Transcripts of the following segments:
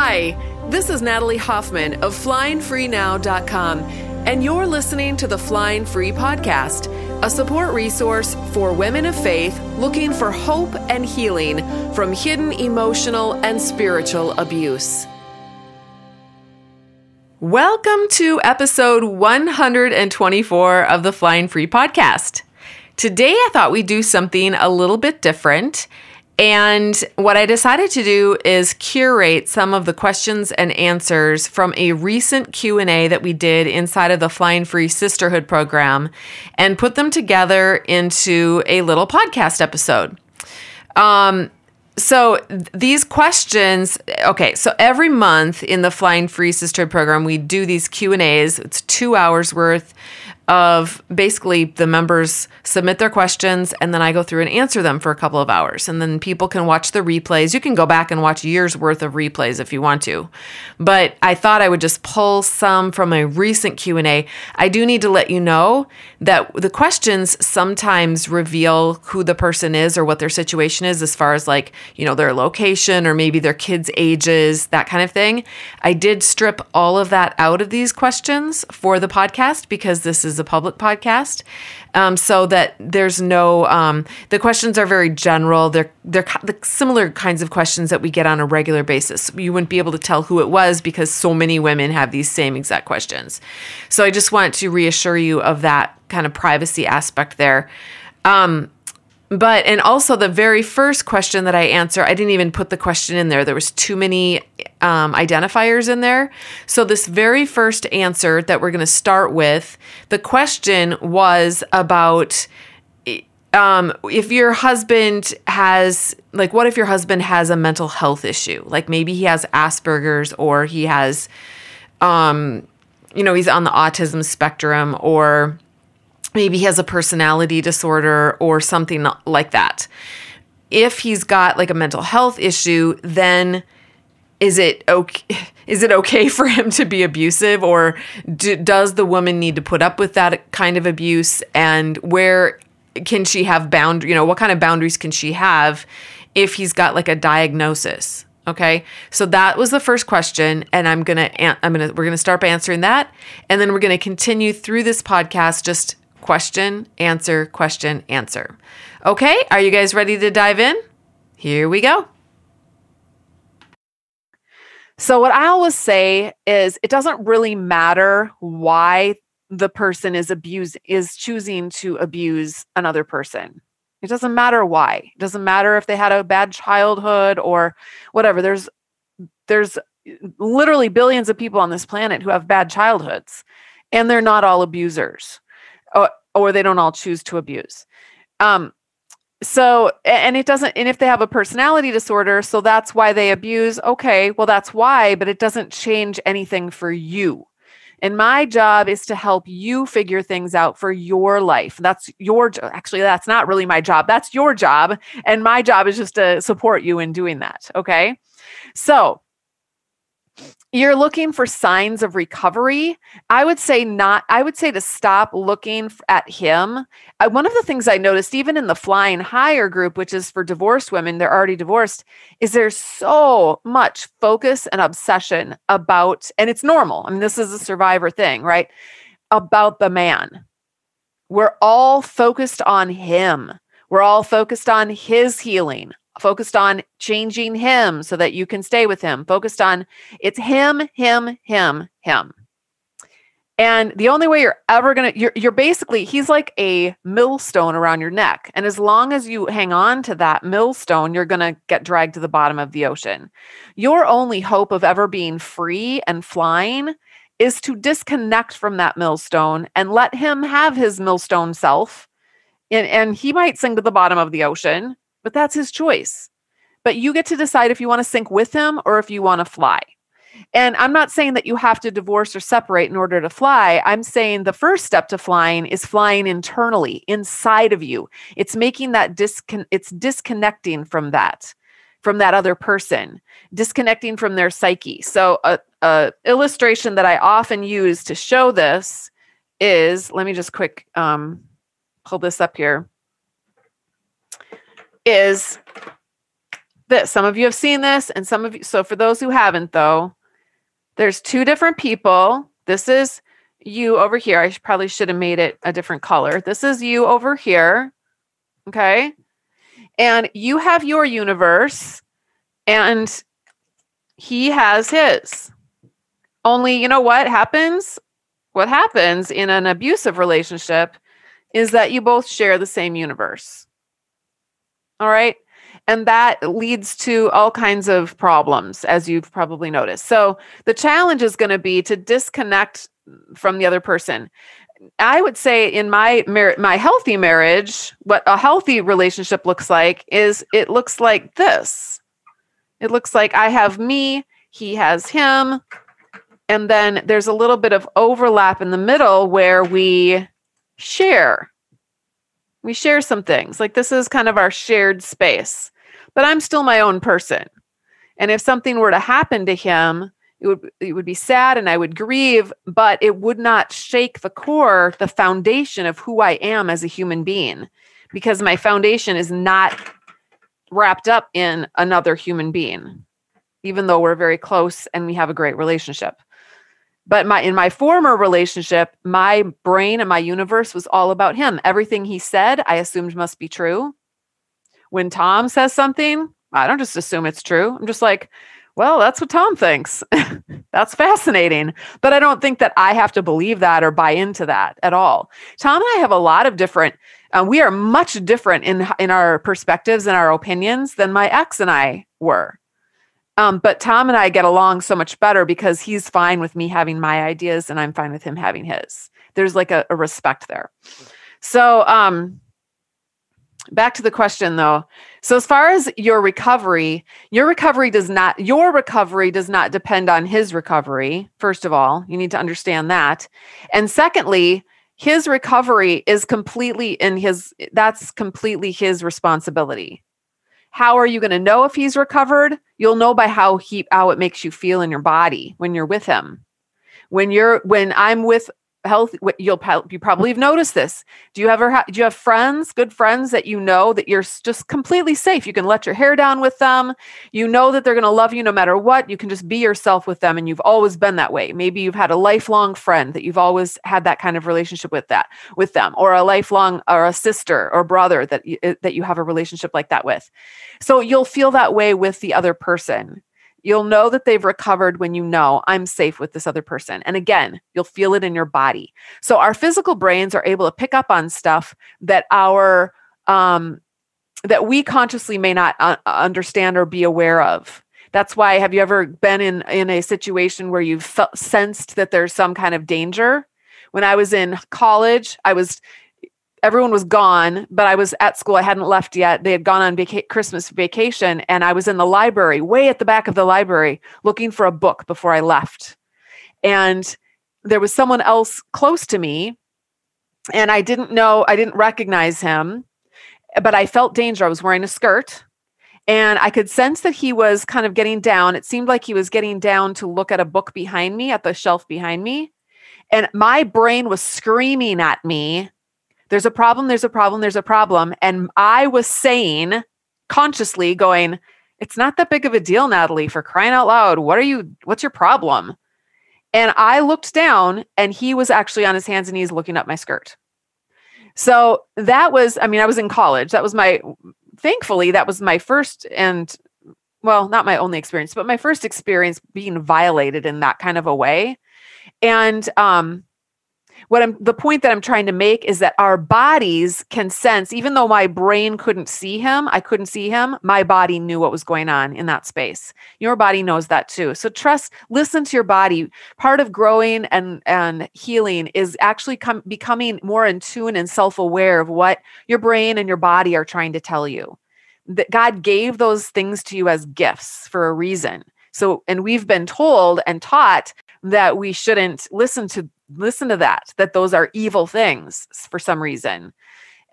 Hi, this is Natalie Hoffman of FlyingFreeNow.com, and you're listening to the Flying Free Podcast, a support resource for women of faith looking for hope and healing from hidden emotional and spiritual abuse. Welcome to episode 124 of the Flying Free Podcast. Today, I thought we'd do something a little bit different and what I decided to do is curate some of the questions and answers from a recent Q&A that we did inside of the Flying Free Sisterhood program and put them together into a little podcast episode. Um, so these questions okay so every month in the flying free sisterhood program we do these q and a's it's two hours worth of basically the members submit their questions and then I go through and answer them for a couple of hours. And then people can watch the replays. You can go back and watch years worth of replays if you want to. But I thought I would just pull some from a recent Q&A. I do need to let you know that the questions sometimes reveal who the person is or what their situation is as far as like, you know, their location or maybe their kids' ages, that kind of thing. I did strip all of that out of these questions for the podcast because this is a public podcast, um, so that there's no. Um, the questions are very general. They're they're the similar kinds of questions that we get on a regular basis. You wouldn't be able to tell who it was because so many women have these same exact questions. So I just want to reassure you of that kind of privacy aspect there. Um, but and also the very first question that i answer i didn't even put the question in there there was too many um, identifiers in there so this very first answer that we're going to start with the question was about um, if your husband has like what if your husband has a mental health issue like maybe he has asperger's or he has um, you know he's on the autism spectrum or maybe he has a personality disorder or something like that. If he's got like a mental health issue, then is it okay is it okay for him to be abusive or do, does the woman need to put up with that kind of abuse and where can she have bound you know what kind of boundaries can she have if he's got like a diagnosis okay so that was the first question and i'm gonna i'm gonna we're gonna start by answering that and then we're gonna continue through this podcast just question, answer, question, answer. Okay, are you guys ready to dive in? Here we go. So, what I always say is it doesn't really matter why the person is abuse is choosing to abuse another person. It doesn't matter why. It doesn't matter if they had a bad childhood or whatever. There's there's literally billions of people on this planet who have bad childhoods and they're not all abusers or, or they don't all choose to abuse. Um, so, and it doesn't, and if they have a personality disorder, so that's why they abuse, okay, well, that's why, but it doesn't change anything for you. And my job is to help you figure things out for your life. That's your actually that's not really my job. That's your job and my job is just to support you in doing that, okay? So, you're looking for signs of recovery i would say not i would say to stop looking at him. I, one of the things i noticed even in the flying higher group which is for divorced women they're already divorced is there's so much focus and obsession about and it's normal i mean this is a survivor thing right about the man. We're all focused on him. We're all focused on his healing focused on changing him so that you can stay with him, focused on it's him, him, him, him. And the only way you're ever going to, you're, you're basically, he's like a millstone around your neck. And as long as you hang on to that millstone, you're going to get dragged to the bottom of the ocean. Your only hope of ever being free and flying is to disconnect from that millstone and let him have his millstone self. And, and he might sink to the bottom of the ocean but that's his choice. But you get to decide if you want to sink with him or if you want to fly. And I'm not saying that you have to divorce or separate in order to fly. I'm saying the first step to flying is flying internally, inside of you. It's making that discon it's disconnecting from that, from that other person, disconnecting from their psyche. So a, a illustration that I often use to show this is, let me just quick um, pull this up here is this. Some of you have seen this, and some of you, so for those who haven't, though, there's two different people. This is you over here. I probably should have made it a different color. This is you over here. Okay. And you have your universe, and he has his. Only, you know what happens? What happens in an abusive relationship is that you both share the same universe. All right. And that leads to all kinds of problems, as you've probably noticed. So the challenge is going to be to disconnect from the other person. I would say in my mar- my healthy marriage, what a healthy relationship looks like is it looks like this. It looks like I have me, he has him, and then there's a little bit of overlap in the middle where we share. We share some things. Like this is kind of our shared space but I'm still my own person. And if something were to happen to him, it would it would be sad and I would grieve, but it would not shake the core, the foundation of who I am as a human being, because my foundation is not wrapped up in another human being, even though we're very close and we have a great relationship. But my in my former relationship, my brain and my universe was all about him. Everything he said, I assumed must be true when Tom says something, I don't just assume it's true. I'm just like, well, that's what Tom thinks. that's fascinating. But I don't think that I have to believe that or buy into that at all. Tom and I have a lot of different, uh, we are much different in, in our perspectives and our opinions than my ex and I were. Um, but Tom and I get along so much better because he's fine with me having my ideas and I'm fine with him having his. There's like a, a respect there. So, um, back to the question though so as far as your recovery your recovery does not your recovery does not depend on his recovery first of all you need to understand that and secondly his recovery is completely in his that's completely his responsibility how are you going to know if he's recovered? You'll know by how he how it makes you feel in your body when you're with him. When you're when i'm with health you'll you probably have noticed this. Do you ever have do you have friends good friends that you know that you're just completely safe? You can let your hair down with them. You know that they're going to love you no matter what. You can just be yourself with them and you've always been that way. Maybe you've had a lifelong friend that you've always had that kind of relationship with that with them or a lifelong or a sister or brother that you, that you have a relationship like that with. So you'll feel that way with the other person You'll know that they've recovered when you know I'm safe with this other person. And again, you'll feel it in your body. So our physical brains are able to pick up on stuff that our um, that we consciously may not uh, understand or be aware of. That's why have you ever been in in a situation where you've felt, sensed that there's some kind of danger? When I was in college, I was everyone was gone, but I was at school. I hadn't left yet. They had gone on vaca- Christmas vacation, and I was in the library, way at the back of the library, looking for a book before I left. And there was someone else close to me, and I didn't know, I didn't recognize him, but I felt danger. I was wearing a skirt. And I could sense that he was kind of getting down. It seemed like he was getting down to look at a book behind me, at the shelf behind me. And my brain was screaming at me there's a problem, there's a problem, there's a problem. And I was saying consciously, going, it's not that big of a deal, Natalie, for crying out loud. What are you, what's your problem? And I looked down and he was actually on his hands and knees looking up my skirt. So that was, I mean, I was in college. That was my, thankfully, that was my first and, well, not my only experience, but my first experience being violated in that kind of a way. And um, what I'm the point that I'm trying to make is that our bodies can sense, even though my brain couldn't see him, I couldn't see him, my body knew what was going on in that space. Your body knows that too. So trust, listen to your body. Part of growing and and healing is actually com- becoming more in tune and self-aware of what your brain and your body are trying to tell you. That God gave those things to you as gifts for a reason. So, and we've been told and taught that we shouldn't listen to listen to that that those are evil things for some reason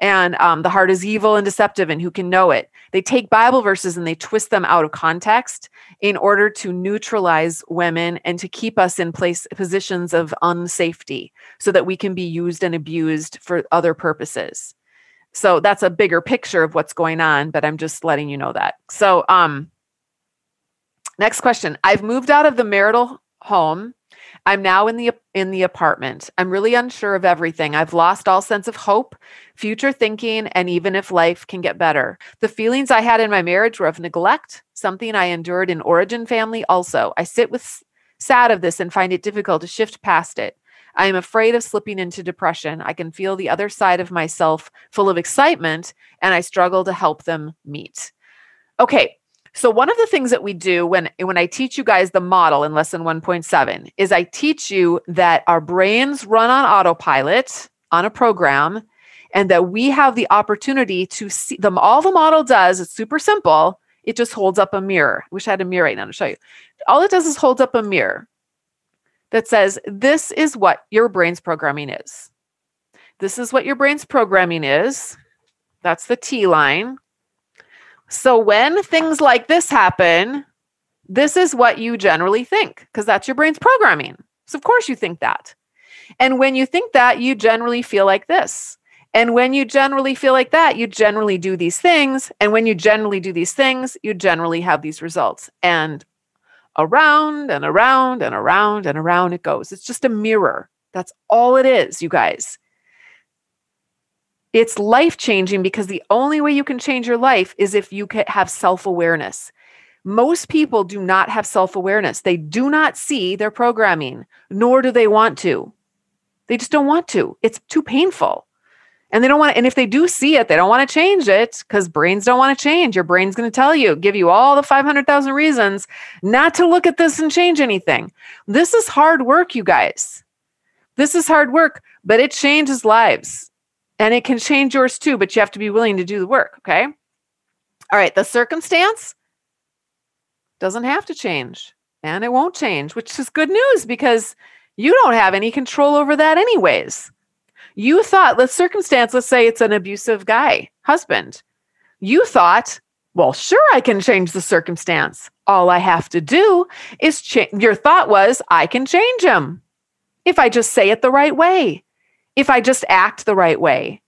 and um, the heart is evil and deceptive and who can know it they take bible verses and they twist them out of context in order to neutralize women and to keep us in place positions of unsafety so that we can be used and abused for other purposes So that's a bigger picture of what's going on, but I'm just letting you know that. So, um, next question. I've moved out of the marital home. I'm now in the in the apartment. I'm really unsure of everything. I've lost all sense of hope, future thinking, and even if life can get better. The feelings I had in my marriage were of neglect, something I endured in origin family also. I sit with sad of this and find it difficult to shift past it. I am afraid of slipping into depression. I can feel the other side of myself full of excitement, and I struggle to help them meet. Okay, so one of the things that we do when when I teach you guys the model in lesson 1.7 is I teach you that our brains run on autopilot on a program and that we have the opportunity to see them all the model does it's super simple it just holds up a mirror I wish i had a mirror right now to show you all it does is holds up a mirror that says, This is what your brain's programming is. This is what your brain's programming is. That's the T line. So when things like this happen, this is what you generally think because that's your brain's programming. So, of course, you think that. And when you think that, you generally feel like this. And when you generally feel like that, you generally do these things. And when you generally do these things, you generally have these results. And around and around and around and around it goes. It's just a mirror. That's all it is, you guys. It's life changing because the only way you can change your life is if you have self awareness. Most people do not have self awareness. They do not see their programming, nor do they want to. They just don't want to. It's too painful and they don't want to, and if they do see it, they don't want to change it because brains don't want to change. Your brain's going to tell you, give you all the 500,000 reasons not to look at this and change anything. This is hard work, you guys. This is hard work, but it changes lives and it can change yours too, but you have to be willing to do the work. Okay. All right. The circumstance doesn't have to change and it won't change, which is good news because you don't have any control over that, anyways. You thought the circumstance, let's say it's an abusive guy, husband. You thought, well, sure, I can change the circumstance. All I have to do is change. Your thought was, I can change him if I just say it the right way, if I just act the right way,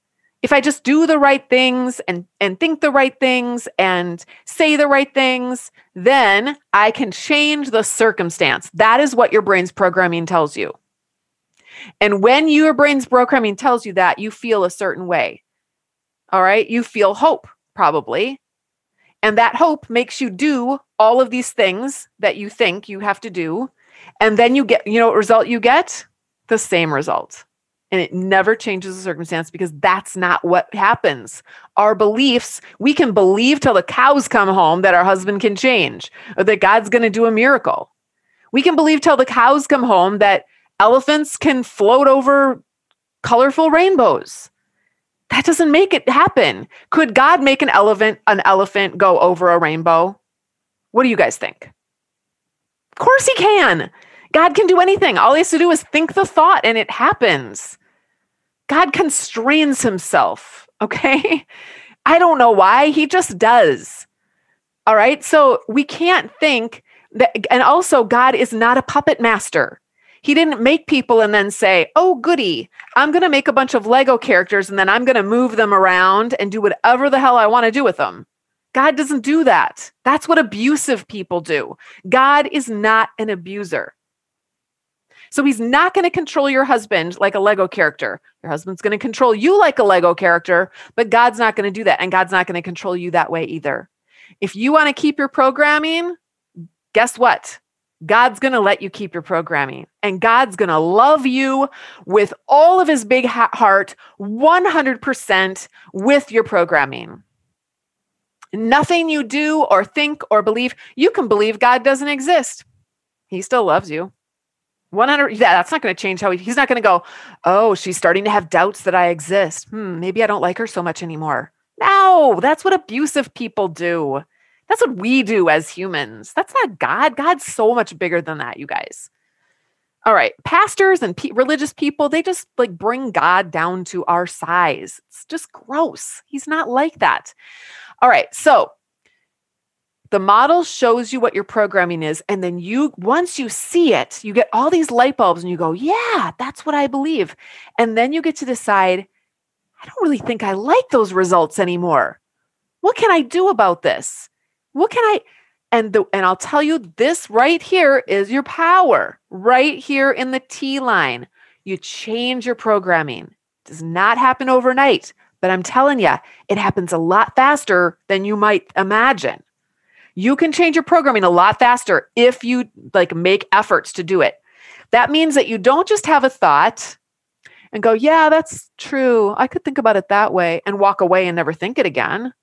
if I just do the right things and, and think the right things and say the right things, then I can change the circumstance. That is what your brain's programming tells you. And when your brain's programming tells you that, you feel a certain way. All right. You feel hope, probably. And that hope makes you do all of these things that you think you have to do. And then you get, you know what result you get? The same result. And it never changes the circumstance because that's not what happens. Our beliefs, we can believe till the cows come home that our husband can change or that God's going to do a miracle. We can believe till the cows come home that elephants can float over colorful rainbows. That doesn't make it happen. Could God make an elephant an elephant go over a rainbow? What do you guys think? Of course he can. God can do anything. All he has to do is think the thought and it happens. God constrains himself, okay? I don't know why, he just does. All right? So we can't think that and also God is not a puppet master. He didn't make people and then say, oh, goody, I'm going to make a bunch of Lego characters and then I'm going to move them around and do whatever the hell I want to do with them. God doesn't do that. That's what abusive people do. God is not an abuser. So he's not going to control your husband like a Lego character. Your husband's going to control you like a Lego character, but God's not going to do that. And God's not going to control you that way either. If you want to keep your programming, guess what? God's going to let you keep your programming and God's going to love you with all of his big heart 100% with your programming. Nothing you do or think or believe, you can believe God doesn't exist. He still loves you. 100 yeah, that's not going to change how he, he's not going to go, "Oh, she's starting to have doubts that I exist. Hmm, maybe I don't like her so much anymore." No, that's what abusive people do. That's what we do as humans. That's not God. God's so much bigger than that, you guys. All right, pastors and pe- religious people, they just like bring God down to our size. It's just gross. He's not like that. All right, so the model shows you what your programming is. And then you, once you see it, you get all these light bulbs and you go, yeah, that's what I believe. And then you get to decide I don't really think I like those results anymore. What can I do about this? What can I and the and I'll tell you this right here is your power. Right here in the T line. You change your programming. It does not happen overnight, but I'm telling you, it happens a lot faster than you might imagine. You can change your programming a lot faster if you like make efforts to do it. That means that you don't just have a thought and go, "Yeah, that's true. I could think about it that way," and walk away and never think it again.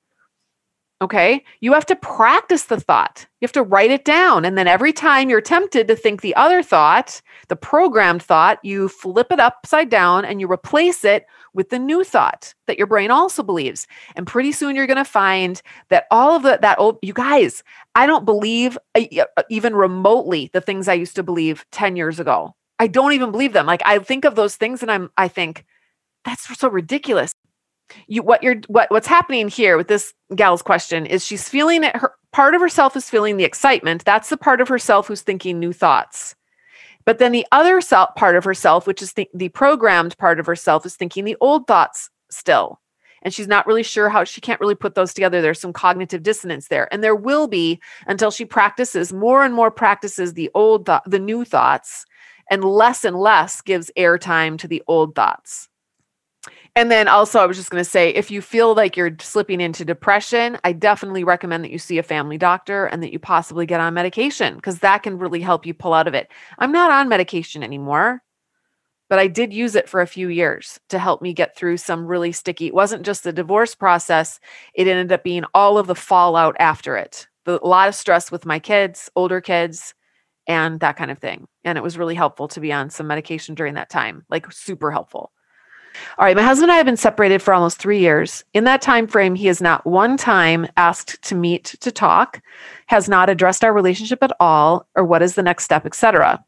Okay. You have to practice the thought. You have to write it down. And then every time you're tempted to think the other thought, the programmed thought, you flip it upside down and you replace it with the new thought that your brain also believes. And pretty soon you're going to find that all of the, that old, you guys, I don't believe uh, uh, even remotely the things I used to believe 10 years ago. I don't even believe them. Like I think of those things and I'm, I think, that's so ridiculous you what you're what what's happening here with this gal's question is she's feeling it her part of herself is feeling the excitement that's the part of herself who's thinking new thoughts but then the other self, part of herself which is the, the programmed part of herself is thinking the old thoughts still. And she's not really sure how she can't really put those together. There's some cognitive dissonance there. And there will be until she practices more and more practices the old th- the new thoughts and less and less gives airtime to the old thoughts and then also, I was just going to say if you feel like you're slipping into depression, I definitely recommend that you see a family doctor and that you possibly get on medication because that can really help you pull out of it. I'm not on medication anymore, but I did use it for a few years to help me get through some really sticky. It wasn't just the divorce process, it ended up being all of the fallout after it. The, a lot of stress with my kids, older kids, and that kind of thing. And it was really helpful to be on some medication during that time, like super helpful. All right, my husband and I have been separated for almost 3 years. In that time frame, he has not one time asked to meet to talk, has not addressed our relationship at all or what is the next step, etc.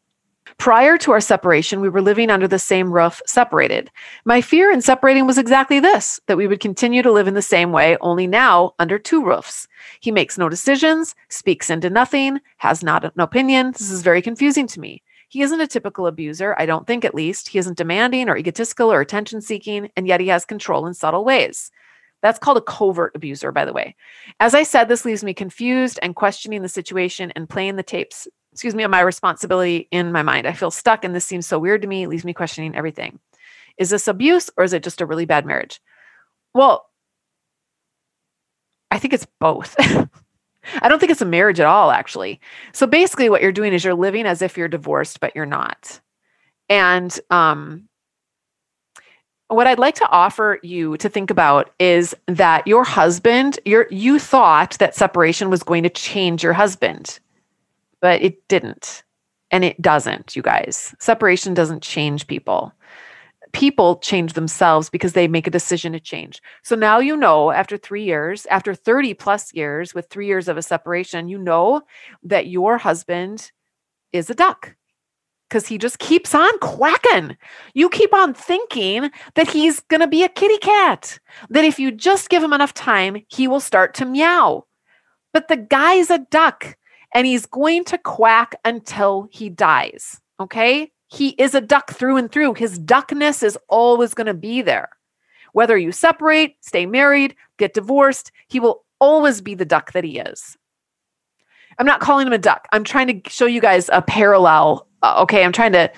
Prior to our separation, we were living under the same roof, separated. My fear in separating was exactly this that we would continue to live in the same way, only now under two roofs. He makes no decisions, speaks into nothing, has not an opinion. This is very confusing to me. He isn't a typical abuser, I don't think at least. He isn't demanding or egotistical or attention seeking, and yet he has control in subtle ways. That's called a covert abuser, by the way. As I said, this leaves me confused and questioning the situation and playing the tapes, excuse me, of my responsibility in my mind. I feel stuck and this seems so weird to me, it leaves me questioning everything. Is this abuse or is it just a really bad marriage? Well, I think it's both. I don't think it's a marriage at all, actually. So basically, what you're doing is you're living as if you're divorced, but you're not. And um, what I'd like to offer you to think about is that your husband, your you thought that separation was going to change your husband, but it didn't. And it doesn't, you guys. Separation doesn't change people people change themselves because they make a decision to change. So now you know after three years, after 30 plus years with three years of a separation, you know that your husband is a duck because he just keeps on quacking. You keep on thinking that he's going to be a kitty cat, that if you just give him enough time, he will start to meow. But the guy's a duck and he's going to quack until he dies. Okay. He is a duck through and through. His duckness is always going to be there. Whether you separate, stay married, get divorced, he will always be the duck that he is. I'm not calling him a duck. I'm trying to show you guys a parallel. Uh, okay, I'm trying to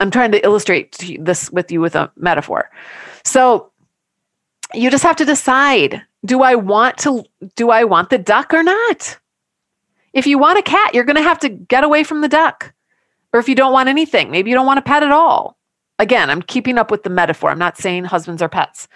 I'm trying to illustrate this with you with a metaphor. So you just have to decide, do I want to do I want the duck or not? If you want a cat, you're going to have to get away from the duck. Or if you don't want anything, maybe you don't want a pet at all. Again, I'm keeping up with the metaphor. I'm not saying husbands are pets.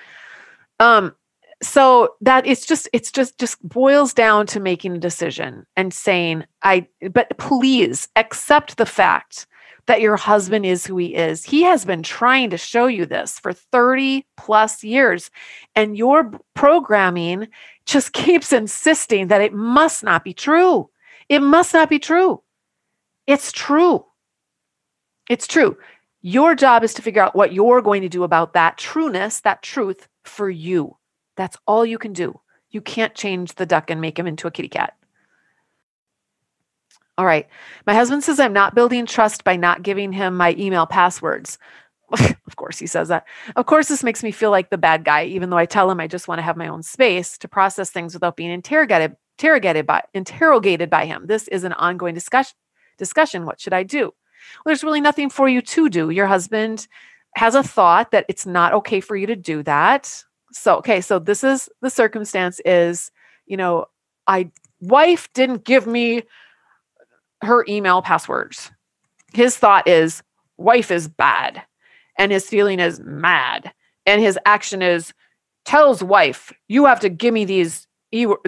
Um, so that it's just it's just just boils down to making a decision and saying i but please accept the fact that your husband is who he is he has been trying to show you this for 30 plus years and your programming just keeps insisting that it must not be true it must not be true it's true it's true. Your job is to figure out what you're going to do about that trueness, that truth for you. That's all you can do. You can't change the duck and make him into a kitty cat. All right. My husband says I'm not building trust by not giving him my email passwords. of course he says that. Of course, this makes me feel like the bad guy, even though I tell him I just want to have my own space to process things without being interrogated, interrogated by interrogated by him. This is an ongoing discussion. Discussion. What should I do? Well, there's really nothing for you to do. Your husband has a thought that it's not okay for you to do that. So, okay, so this is the circumstance is, you know, I wife didn't give me her email passwords. His thought is wife is bad and his feeling is mad and his action is tells wife you have to give me these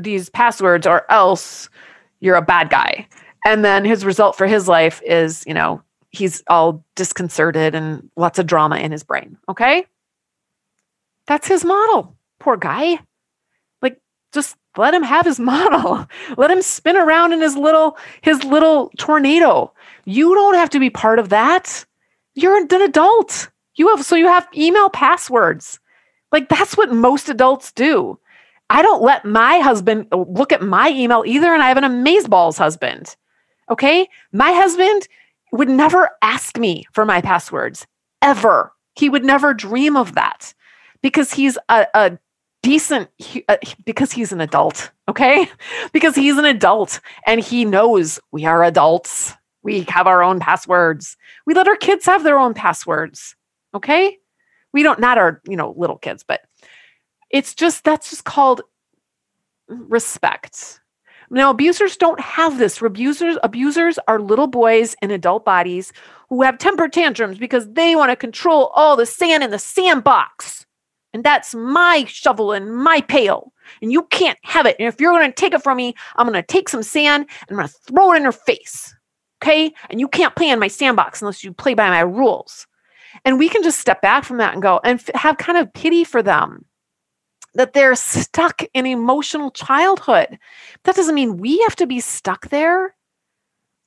these passwords or else you're a bad guy and then his result for his life is you know he's all disconcerted and lots of drama in his brain okay that's his model poor guy like just let him have his model let him spin around in his little his little tornado you don't have to be part of that you're an adult you have so you have email passwords. Like that's what most adults do. I don't let my husband look at my email either, and I have an amazeballs husband. Okay, my husband would never ask me for my passwords ever. He would never dream of that because he's a, a decent uh, because he's an adult okay because he's an adult and he knows we are adults we have our own passwords we let our kids have their own passwords Okay. We don't, not our, you know, little kids, but it's just, that's just called respect. Now, abusers don't have this. Abusers, abusers are little boys in adult bodies who have temper tantrums because they want to control all the sand in the sandbox. And that's my shovel and my pail. And you can't have it. And if you're going to take it from me, I'm going to take some sand and I'm going to throw it in your face. Okay. And you can't play in my sandbox unless you play by my rules. And we can just step back from that and go and f- have kind of pity for them that they're stuck in emotional childhood. That doesn't mean we have to be stuck there.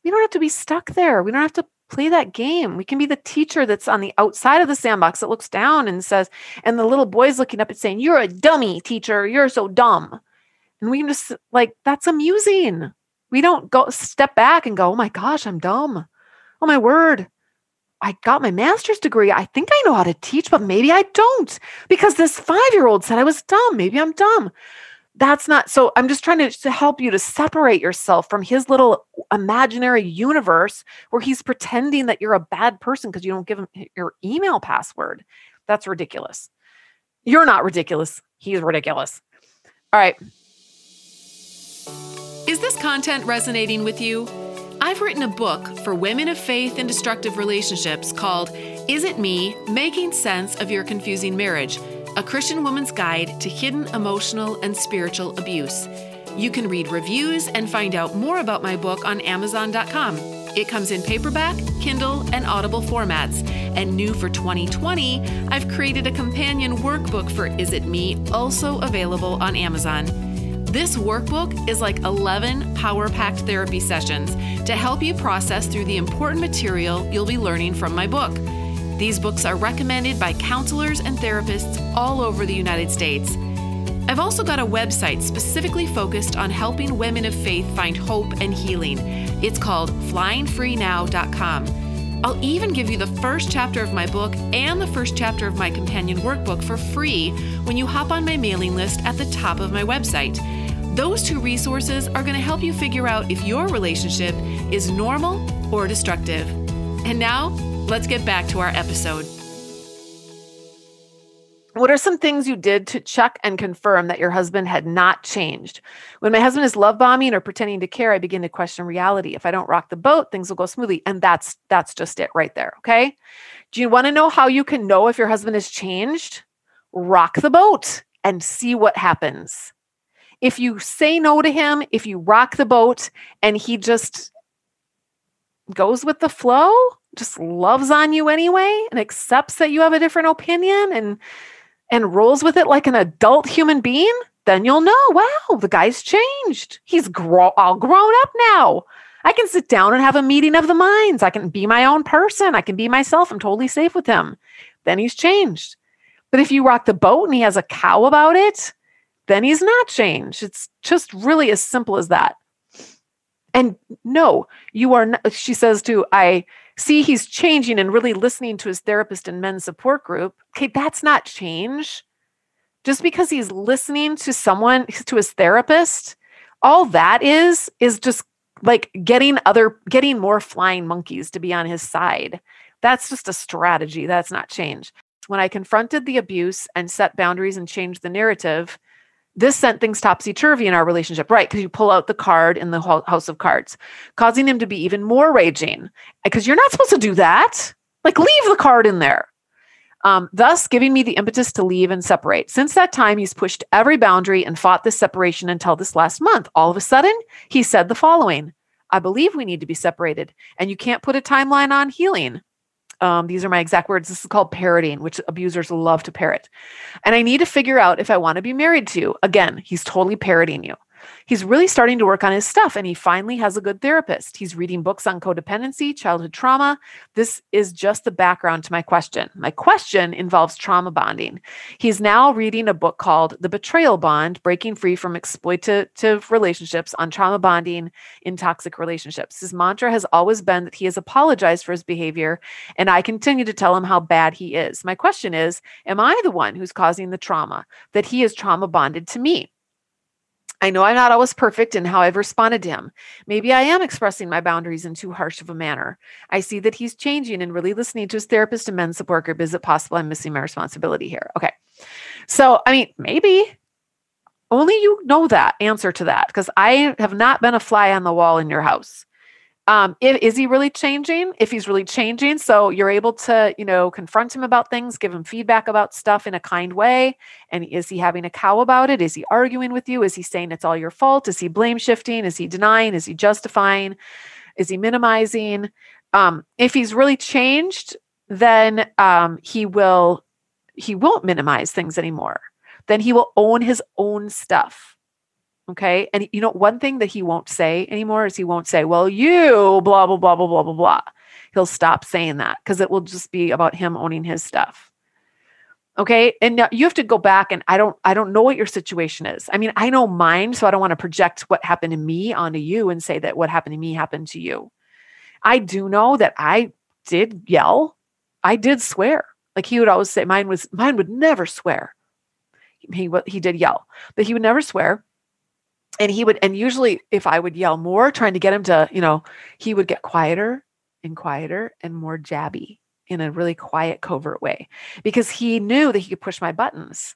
We don't have to be stuck there. We don't have to play that game. We can be the teacher that's on the outside of the sandbox that looks down and says, and the little boy's looking up and saying, You're a dummy, teacher. You're so dumb. And we can just like, that's amusing. We don't go step back and go, Oh my gosh, I'm dumb. Oh my word. I got my master's degree. I think I know how to teach, but maybe I don't because this five year old said I was dumb. Maybe I'm dumb. That's not so. I'm just trying to, to help you to separate yourself from his little imaginary universe where he's pretending that you're a bad person because you don't give him your email password. That's ridiculous. You're not ridiculous. He's ridiculous. All right. Is this content resonating with you? I've written a book for women of faith in destructive relationships called Is It Me? Making Sense of Your Confusing Marriage, a Christian woman's guide to hidden emotional and spiritual abuse. You can read reviews and find out more about my book on Amazon.com. It comes in paperback, Kindle, and Audible formats. And new for 2020, I've created a companion workbook for Is It Me, also available on Amazon. This workbook is like 11 power packed therapy sessions to help you process through the important material you'll be learning from my book. These books are recommended by counselors and therapists all over the United States. I've also got a website specifically focused on helping women of faith find hope and healing. It's called flyingfreenow.com. I'll even give you the first chapter of my book and the first chapter of my companion workbook for free when you hop on my mailing list at the top of my website. Those two resources are going to help you figure out if your relationship is normal or destructive. And now, let's get back to our episode. What are some things you did to check and confirm that your husband had not changed? When my husband is love bombing or pretending to care, I begin to question reality. If I don't rock the boat, things will go smoothly. And that's that's just it right there. Okay. Do you want to know how you can know if your husband has changed? Rock the boat and see what happens if you say no to him, if you rock the boat and he just goes with the flow, just loves on you anyway and accepts that you have a different opinion and and rolls with it like an adult human being, then you'll know, wow, the guy's changed. He's grow- all grown up now. I can sit down and have a meeting of the minds. I can be my own person. I can be myself. I'm totally safe with him. Then he's changed. But if you rock the boat and he has a cow about it, then he's not changed. It's just really as simple as that. And no, you are not, she says to I see he's changing and really listening to his therapist and men's support group. Okay, that's not change. Just because he's listening to someone, to his therapist, all that is, is just like getting other, getting more flying monkeys to be on his side. That's just a strategy. That's not change. When I confronted the abuse and set boundaries and changed the narrative, this sent things topsy turvy in our relationship, right? Because you pull out the card in the house of cards, causing him to be even more raging. Because you're not supposed to do that. Like, leave the card in there. Um, thus, giving me the impetus to leave and separate. Since that time, he's pushed every boundary and fought this separation until this last month. All of a sudden, he said the following I believe we need to be separated, and you can't put a timeline on healing. Um, these are my exact words. This is called parroting, which abusers love to parrot. And I need to figure out if I want to be married to you. Again, he's totally parroting you. He's really starting to work on his stuff and he finally has a good therapist. He's reading books on codependency, childhood trauma. This is just the background to my question. My question involves trauma bonding. He's now reading a book called The Betrayal Bond Breaking Free from Exploitative Relationships on Trauma Bonding in Toxic Relationships. His mantra has always been that he has apologized for his behavior, and I continue to tell him how bad he is. My question is Am I the one who's causing the trauma that he is trauma bonded to me? I know I'm not always perfect in how I've responded to him. Maybe I am expressing my boundaries in too harsh of a manner. I see that he's changing and really listening to his therapist and men's support group. Is it possible I'm missing my responsibility here? Okay. So, I mean, maybe only you know that answer to that because I have not been a fly on the wall in your house um, if, is he really changing? If he's really changing, so you're able to, you know, confront him about things, give him feedback about stuff in a kind way. And is he having a cow about it? Is he arguing with you? Is he saying it's all your fault? Is he blame shifting? Is he denying? Is he justifying? Is he minimizing? Um, if he's really changed, then um, he will he won't minimize things anymore. Then he will own his own stuff Okay. And you know, one thing that he won't say anymore is he won't say, well, you blah, blah, blah, blah, blah, blah, blah. He'll stop saying that because it will just be about him owning his stuff. Okay. And now you have to go back and I don't, I don't know what your situation is. I mean, I know mine, so I don't want to project what happened to me onto you and say that what happened to me happened to you. I do know that I did yell. I did swear. Like he would always say, mine was, mine would never swear. He, he did yell, but he would never swear and he would and usually if i would yell more trying to get him to you know he would get quieter and quieter and more jabby in a really quiet covert way because he knew that he could push my buttons.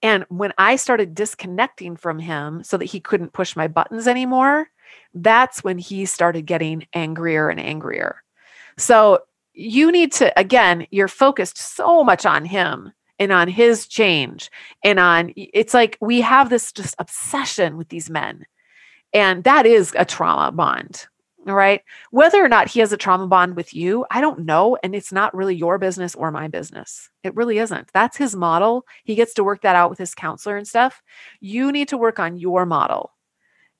And when i started disconnecting from him so that he couldn't push my buttons anymore that's when he started getting angrier and angrier. So you need to again you're focused so much on him and on his change and on it's like we have this just obsession with these men. And that is a trauma bond all right? Whether or not he has a trauma bond with you i don't know and it's not really your business or my business. It really isn't. That's his model. He gets to work that out with his counselor and stuff. You need to work on your model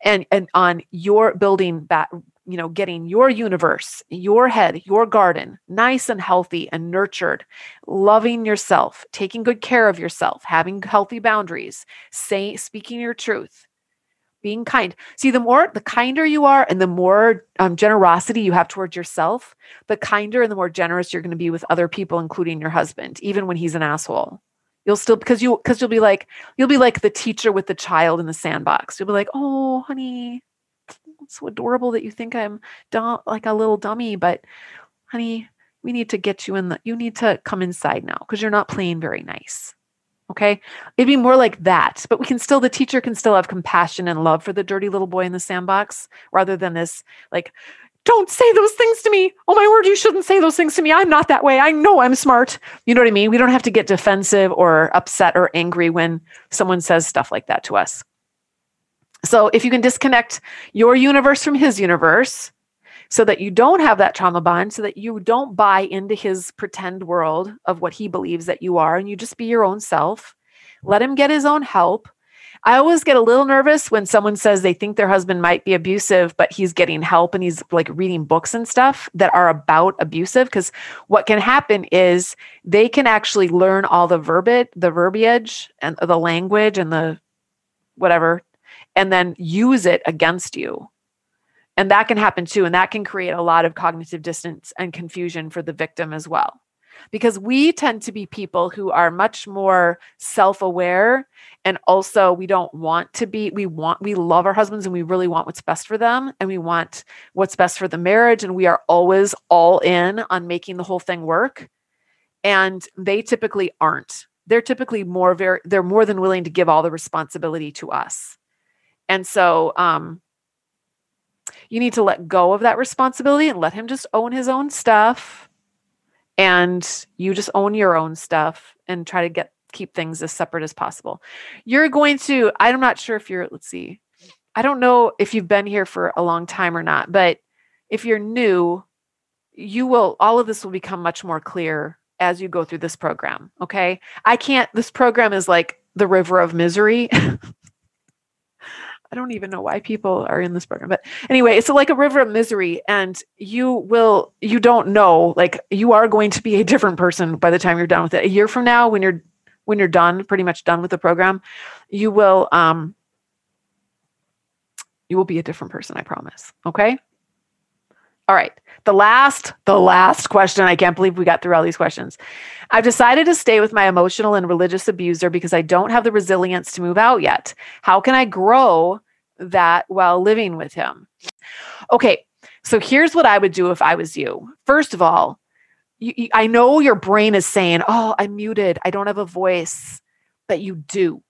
and and on your building that you know, getting your universe, your head, your garden nice and healthy and nurtured, loving yourself, taking good care of yourself, having healthy boundaries, say speaking your truth, being kind. See, the more the kinder you are and the more um, generosity you have towards yourself, the kinder and the more generous you're going to be with other people, including your husband, even when he's an asshole. You'll still because you because you'll be like you'll be like the teacher with the child in the sandbox. You'll be like, oh, honey, so adorable that you think I'm dumb, like a little dummy, but honey, we need to get you in the, you need to come inside now because you're not playing very nice. Okay. It'd be more like that, but we can still, the teacher can still have compassion and love for the dirty little boy in the sandbox rather than this, like, don't say those things to me. Oh my word, you shouldn't say those things to me. I'm not that way. I know I'm smart. You know what I mean? We don't have to get defensive or upset or angry when someone says stuff like that to us. So if you can disconnect your universe from his universe so that you don't have that trauma bond, so that you don't buy into his pretend world of what he believes that you are, and you just be your own self, let him get his own help. I always get a little nervous when someone says they think their husband might be abusive, but he's getting help and he's like reading books and stuff that are about abusive. Because what can happen is they can actually learn all the verbiage, the verbiage and the language and the whatever and then use it against you. And that can happen too. And that can create a lot of cognitive dissonance and confusion for the victim as well. Because we tend to be people who are much more self aware. And also, we don't want to be, we want, we love our husbands and we really want what's best for them. And we want what's best for the marriage. And we are always all in on making the whole thing work. And they typically aren't. They're typically more very, they're more than willing to give all the responsibility to us. And so, um, you need to let go of that responsibility and let him just own his own stuff. And you just own your own stuff and try to get keep things as separate as possible. You're going to, I'm not sure if you're, let's see, I don't know if you've been here for a long time or not, but if you're new, you will, all of this will become much more clear as you go through this program. Okay. I can't, this program is like the river of misery. I don't even know why people are in this program. But anyway, it's like a river of misery. And you will, you don't know, like you are going to be a different person by the time you're done with it. A year from now, when you're when you're done, pretty much done with the program, you will um you will be a different person, I promise. Okay? All right. The last, the last question. I can't believe we got through all these questions. I've decided to stay with my emotional and religious abuser because I don't have the resilience to move out yet. How can I grow that while living with him? Okay. So here's what I would do if I was you. First of all, you, you, I know your brain is saying, Oh, I'm muted. I don't have a voice, but you do.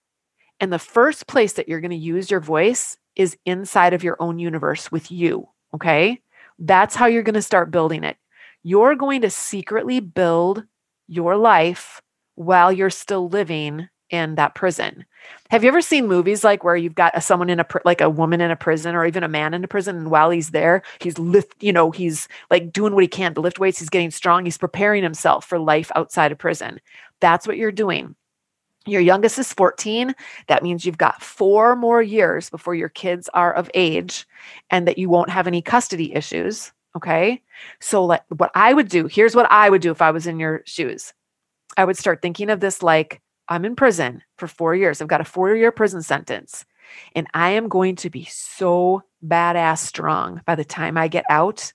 And the first place that you're going to use your voice is inside of your own universe with you. Okay. That's how you're going to start building it. You're going to secretly build your life while you're still living in that prison. Have you ever seen movies like where you've got a, someone in a like a woman in a prison or even a man in a prison and while he's there, he's lift, you know, he's like doing what he can to lift weights, he's getting strong, he's preparing himself for life outside of prison. That's what you're doing. Your youngest is 14. That means you've got four more years before your kids are of age and that you won't have any custody issues. Okay. So, like, what I would do here's what I would do if I was in your shoes I would start thinking of this like, I'm in prison for four years. I've got a four year prison sentence, and I am going to be so badass strong by the time I get out.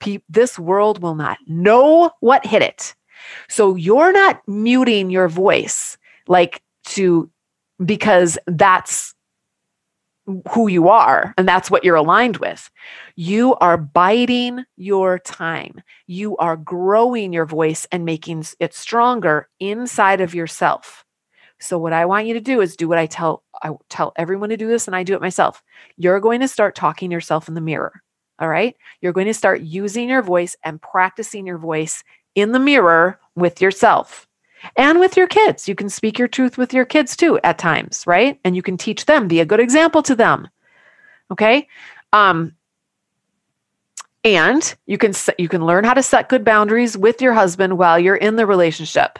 Pe- this world will not know what hit it. So, you're not muting your voice like to because that's who you are and that's what you're aligned with. You are biding your time. You are growing your voice and making it stronger inside of yourself. So what I want you to do is do what I tell I tell everyone to do this and I do it myself. You're going to start talking yourself in the mirror. All right? You're going to start using your voice and practicing your voice in the mirror with yourself and with your kids. You can speak your truth with your kids too at times, right? And you can teach them, be a good example to them. Okay? Um and you can you can learn how to set good boundaries with your husband while you're in the relationship.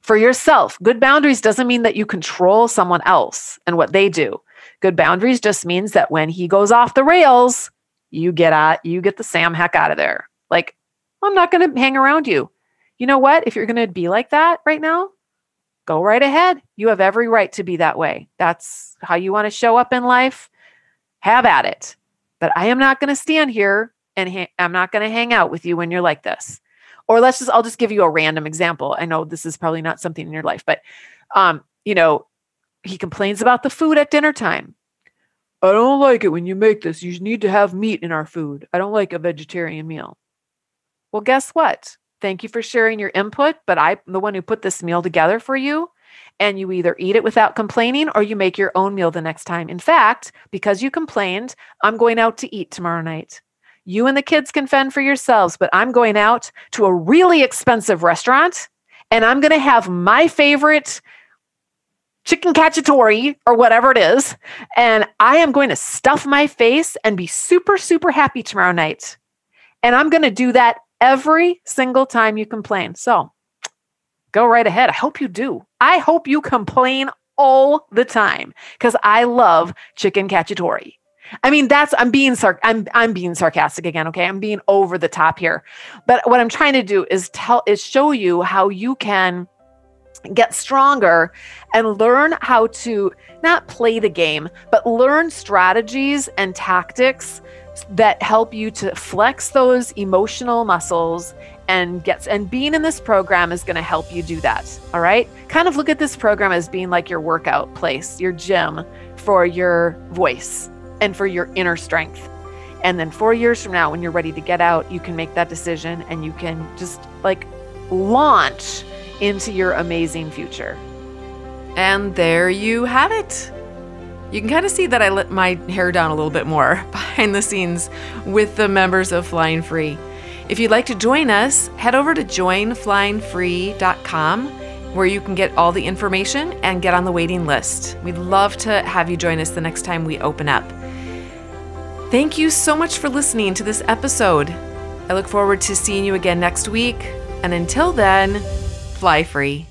For yourself, good boundaries doesn't mean that you control someone else and what they do. Good boundaries just means that when he goes off the rails, you get out, you get the Sam heck out of there. Like, I'm not going to hang around you you know what? If you're going to be like that right now, go right ahead. You have every right to be that way. That's how you want to show up in life. Have at it. But I am not going to stand here and ha- I'm not going to hang out with you when you're like this. Or let's just, I'll just give you a random example. I know this is probably not something in your life, but, um, you know, he complains about the food at dinner time. I don't like it when you make this. You need to have meat in our food. I don't like a vegetarian meal. Well, guess what? Thank you for sharing your input, but I'm the one who put this meal together for you. And you either eat it without complaining or you make your own meal the next time. In fact, because you complained, I'm going out to eat tomorrow night. You and the kids can fend for yourselves, but I'm going out to a really expensive restaurant and I'm going to have my favorite chicken cacciatore or whatever it is. And I am going to stuff my face and be super, super happy tomorrow night. And I'm going to do that every single time you complain. So go right ahead. I hope you do. I hope you complain all the time because I love chicken cacciatore. I mean, that's I'm being sar- I'm I'm being sarcastic again. Okay, I'm being over the top here, but what I'm trying to do is tell is show you how you can get stronger and learn how to not play the game, but learn strategies and tactics that help you to flex those emotional muscles and gets and being in this program is going to help you do that all right? Kind of look at this program as being like your workout place your gym for your voice and for your inner strength. And then 4 years from now when you're ready to get out you can make that decision and you can just like launch into your amazing future. And there you have it you can kind of see that I let my hair down a little bit more behind the scenes with the members of Flying Free. If you'd like to join us, head over to joinflyingfree.com where you can get all the information and get on the waiting list. We'd love to have you join us the next time we open up. Thank you so much for listening to this episode. I look forward to seeing you again next week. And until then, fly free.